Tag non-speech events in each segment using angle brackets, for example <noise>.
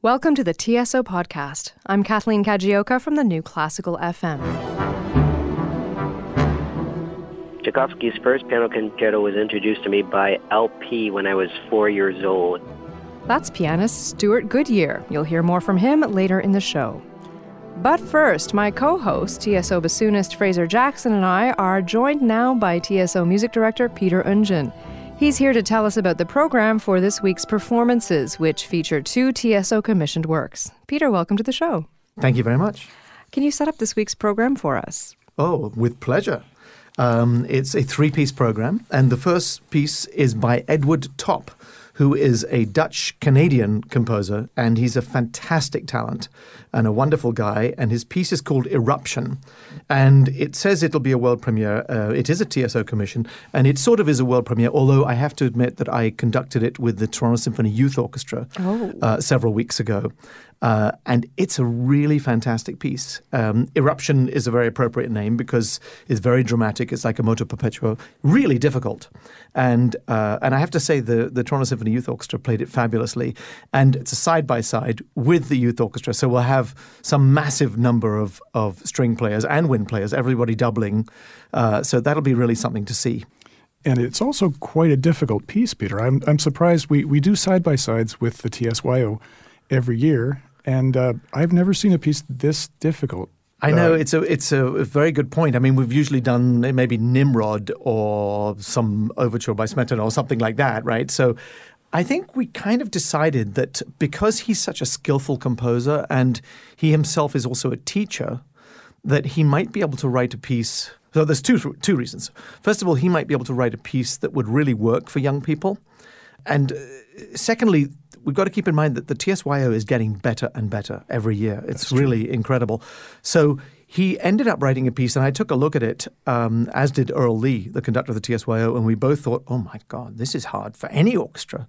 Welcome to the TSO podcast. I'm Kathleen Kajioka from the New Classical FM. Tchaikovsky's first piano concerto was introduced to me by LP when I was four years old. That's pianist Stewart Goodyear. You'll hear more from him later in the show. But first, my co host, TSO bassoonist Fraser Jackson, and I are joined now by TSO music director Peter Oundjian. He's here to tell us about the program for this week's performances, which feature two TSO commissioned works. Peter, welcome to the show. Thank you very much. Can you set up this week's program for us? Oh, with pleasure. Um, it's a three piece program, and the first piece is by Edward Top who is a Dutch Canadian composer, and he's a fantastic talent and a wonderful guy. And his piece is called Eruption, and it says it'll be a world premiere. Uh, it is a TSO commission, and it sort of is a world premiere. Although I have to admit that I conducted it with the Toronto Symphony Youth Orchestra oh. uh, several weeks ago, uh, and it's a really fantastic piece. Um, Eruption is a very appropriate name because it's very dramatic. It's like a moto perpetuo, really difficult. And uh, and I have to say, the, the Toronto Symphony Youth Orchestra played it fabulously. And it's a side by side with the youth orchestra. So we'll have some massive number of, of string players and wind players, everybody doubling. Uh, so that'll be really something to see. And it's also quite a difficult piece, Peter. I'm, I'm surprised we, we do side by sides with the TSYO every year, and uh, I've never seen a piece this difficult. I know uh, it's a it's a very good point. I mean, we've usually done maybe Nimrod or some overture by Smetana or something like that, right? So, I think we kind of decided that because he's such a skillful composer and he himself is also a teacher, that he might be able to write a piece. So there's two two reasons. First of all, he might be able to write a piece that would really work for young people, and uh, secondly, we've got to keep in mind that the TSYO is getting better and better every year. It's really incredible. So he ended up writing a piece, and I took a look at it, um, as did Earl Lee, the conductor of the TSYO, and we both thought, oh my God, this is hard for any orchestra.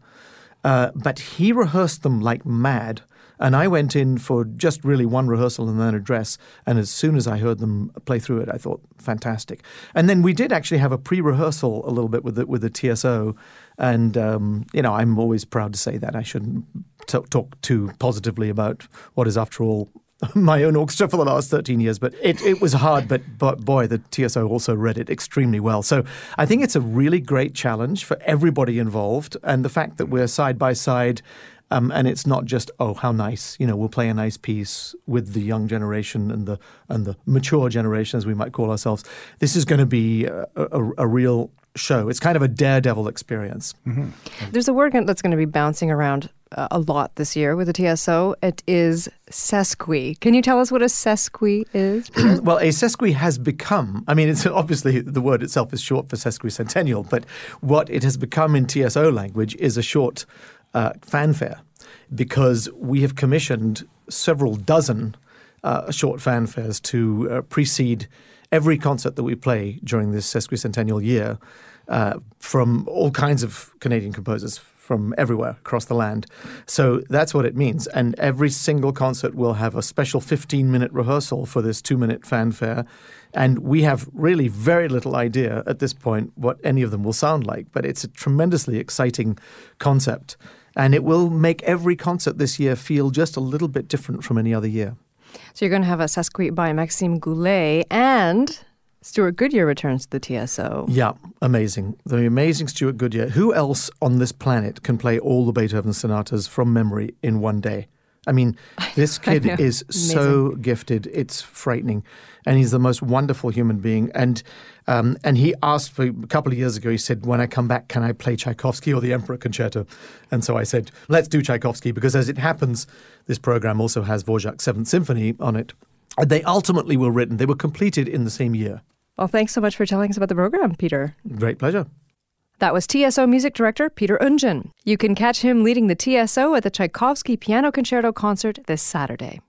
Uh, but he rehearsed them like mad. And I went in for just really one rehearsal and then a dress. And as soon as I heard them play through it, I thought, fantastic. And then we did actually have a pre rehearsal a little bit with the, with the TSO. And, um, you know, I'm always proud to say that. I shouldn't t- talk too positively about what is, after all, <laughs> my own orchestra for the last 13 years, but it, it was hard. But, but boy, the TSO also read it extremely well. So I think it's a really great challenge for everybody involved. And the fact that we're side by side um, and it's not just oh how nice you know we'll play a nice piece with the young generation and the and the mature generation as we might call ourselves. This is going to be a, a, a real show. It's kind of a daredevil experience. Mm-hmm. There's a word that's going to be bouncing around a lot this year with the TSO. It is sesqui. Can you tell us what a sesqui is? <clears throat> well, a sesqui has become, I mean, it's <laughs> obviously the word itself is short for sesquicentennial, but what it has become in TSO language is a short uh, fanfare because we have commissioned several dozen uh, short fanfares to uh, precede every concert that we play during this sesquicentennial year uh, from all kinds of Canadian composers from everywhere across the land. So that's what it means. And every single concert will have a special 15 minute rehearsal for this two minute fanfare. And we have really very little idea at this point what any of them will sound like, but it's a tremendously exciting concept. And it will make every concert this year feel just a little bit different from any other year. So you're going to have a sesquite by Maxime Goulet and Stewart Goodyear returns to the TSO. Yeah, amazing. The amazing Stewart Goodyear. Who else on this planet can play all the Beethoven sonatas from memory in one day? I mean, <laughs> this kid is so gifted. It's frightening. And he's the most wonderful human being. And um, and he asked for, a couple of years ago, he said, when I come back, can I play Tchaikovsky or the Emperor Concerto? And so I said, let's do Tchaikovsky because as it happens, this program also has Dvorak's Seventh Symphony on it. They ultimately were written, they were completed in the same year. Well, thanks so much for telling us about the program, Peter. Great pleasure. That was TSO music director Peter Oundjian. You can catch him leading the TSO at the Tchaikovsky Piano Concerto concert this Saturday.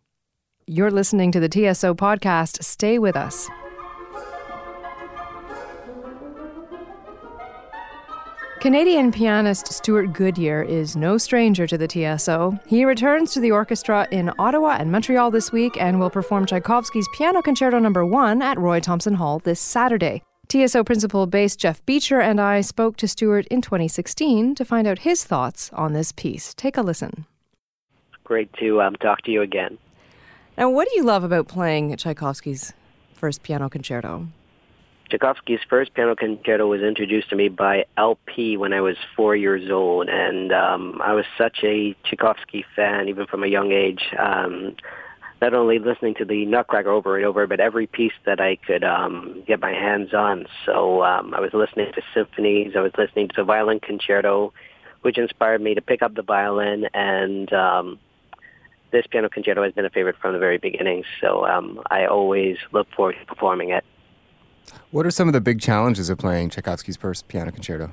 You're listening to the TSO podcast. Stay with us. Canadian pianist Stewart Goodyear is no stranger to the TSO. He returns to the orchestra in Ottawa and Montreal this week and will perform Tchaikovsky's Piano Concerto No. 1 at Roy Thomson Hall this Saturday. TSO principal bass Jeff Beecher and I spoke to Stewart in 2016 to find out his thoughts on this piece. Take a listen. Great to um, talk to you again. Now, what do you love about playing Tchaikovsky's first piano concerto? Tchaikovsky's first piano concerto was introduced to me by LP when I was four years old, and um, I was such a Tchaikovsky fan, even from a young age. Um, not only listening to the Nutcracker over and over, but every piece that I could um, get my hands on. So um, I was listening to symphonies. I was listening to the violin concerto, which inspired me to pick up the violin. And um, this piano concerto has been a favorite from the very beginning. So um, I always look forward to performing it. What are some of the big challenges of playing Tchaikovsky's first piano concerto?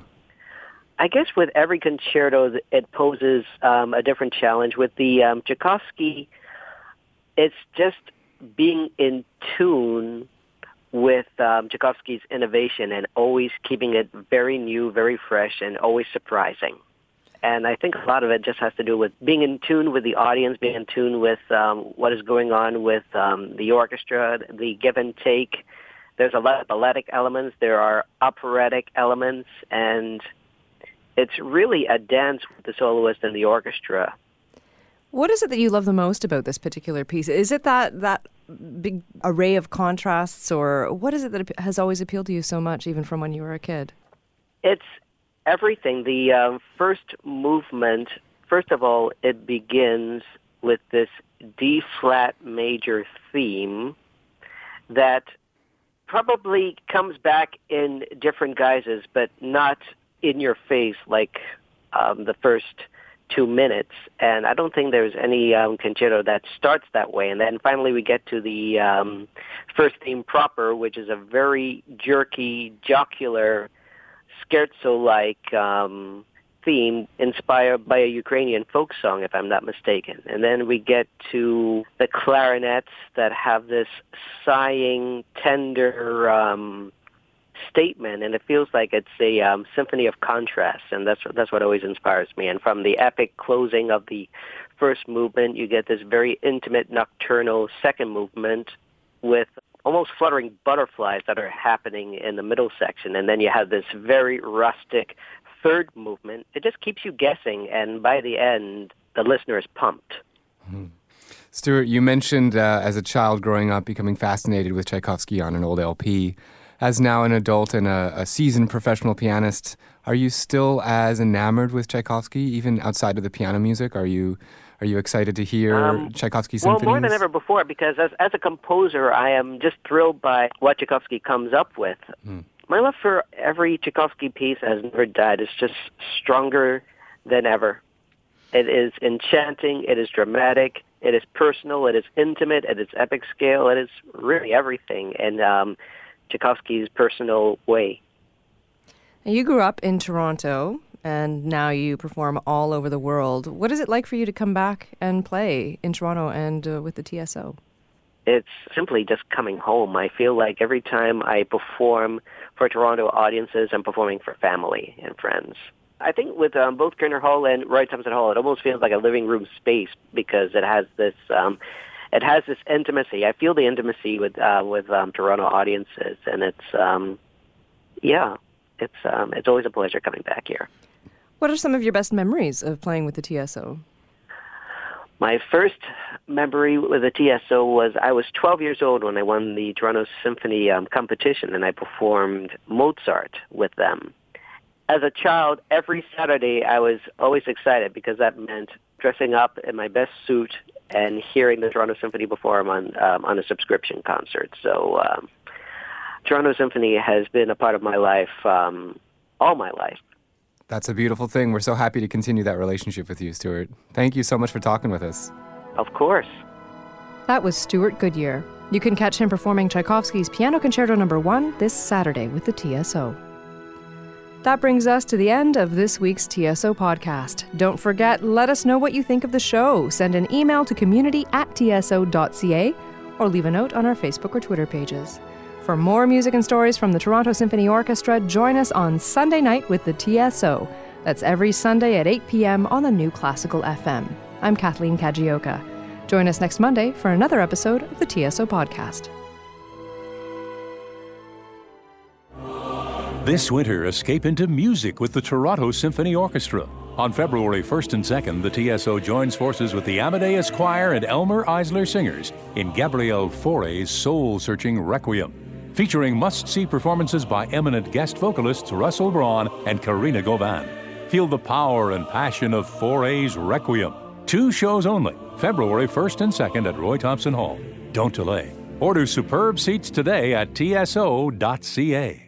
I guess with every concerto, it poses um, a different challenge. With the um, Tchaikovsky it's just being in tune with um, Tchaikovsky's innovation and always keeping it very new, very fresh, and always surprising. And I think a lot of it just has to do with being in tune with the audience, being in tune with um, what is going on with um, the orchestra, the give and take. There's a lot of balletic elements. There are operatic elements, and it's really a dance with the soloist and the orchestra. What is it that you love the most about this particular piece? Is it that that big array of contrasts, or what is it that has always appealed to you so much, even from when you were a kid? It's everything. The um, first movement, first of all, it begins with this D flat major theme that probably comes back in different guises, but not in your face like um, the first two minutes. And I don't think there's any um, concerto that starts that way. And then finally we get to the um, first theme proper, which is a very jerky, jocular, scherzo-like um, theme inspired by a Ukrainian folk song, if I'm not mistaken. And then we get to the clarinets that have this sighing, tender um, statement, and it feels like it's a um, symphony of contrasts, and that's that's what always inspires me. And from the epic closing of the first movement, you get this very intimate nocturnal second movement with almost fluttering butterflies that are happening in the middle section, and then you have this very rustic third movement. It just keeps you guessing, and by the end, the listener is pumped. Mm-hmm. Stewart, you mentioned uh, as a child growing up becoming fascinated with Tchaikovsky on an old LP as now an adult and a, a, seasoned professional pianist, are you still as enamored with Tchaikovsky, even outside of the piano music? Are you are you excited to hear um, Tchaikovsky symphonies? Well, more than ever before, because as as a composer, I am just thrilled by what Tchaikovsky comes up with. Hmm. My love for every Tchaikovsky piece has never died. It's just stronger than ever. It is enchanting. It is dramatic. It is personal. It is intimate. It is epic scale. It is really everything. in um, Tchaikovsky's personal way. You grew up in Toronto and now you perform all over the world. What is it like for you to come back and play in Toronto and uh, with the TSO? It's simply just coming home. I feel like every time I perform for Toronto audiences, I'm performing for family and friends. I think with um, both Koerner Hall and Roy Thomson Hall, it almost feels like a living room space because it has this um, it has this intimacy. I feel the intimacy with uh, with um, Toronto audiences, and it's um, yeah, it's um, it's always a pleasure coming back here. What are some of your best memories of playing with the TSO? My first memory with the TSO was I was 12 years old when I won the Toronto Symphony um, competition, and I performed Mozart with them. As a child, every Saturday I was always excited because that meant dressing up in my best suit and hearing the Toronto Symphony perform on um, on a subscription concert. So um, Toronto Symphony has been a part of my life um, all my life. That's a beautiful thing. We're so happy to continue that relationship with you, Stewart. Thank you so much for talking with us. Of course. That was Stewart Goodyear. You can catch him performing Tchaikovsky's Piano Concerto Number no. 1 this Saturday with the TSO. That brings us to the end of this week's TSO podcast. Don't forget, let us know what you think of the show. Send an email to community at tso.ca or leave a note on our Facebook or Twitter pages. For more music and stories from the Toronto Symphony Orchestra, join us on Sunday night with the TSO. That's every Sunday at 8 p.m. on the new Classical FM. I'm Kathleen Kajioka. Join us next Monday for another episode of the TSO podcast. This winter, escape into music with the Toronto Symphony Orchestra. On February 1st and 2nd, the TSO joins forces with the Amadeus Choir and Elmer Eisler Singers in Gabriel Fauré's soul searching Requiem, featuring must see performances by eminent guest vocalists Russell Braun and Karina Gauvin. Feel the power and passion of Fauré's Requiem. Two shows only, February 1st and 2nd at Roy Thomson Hall. Don't delay. Order superb seats today at tso.ca.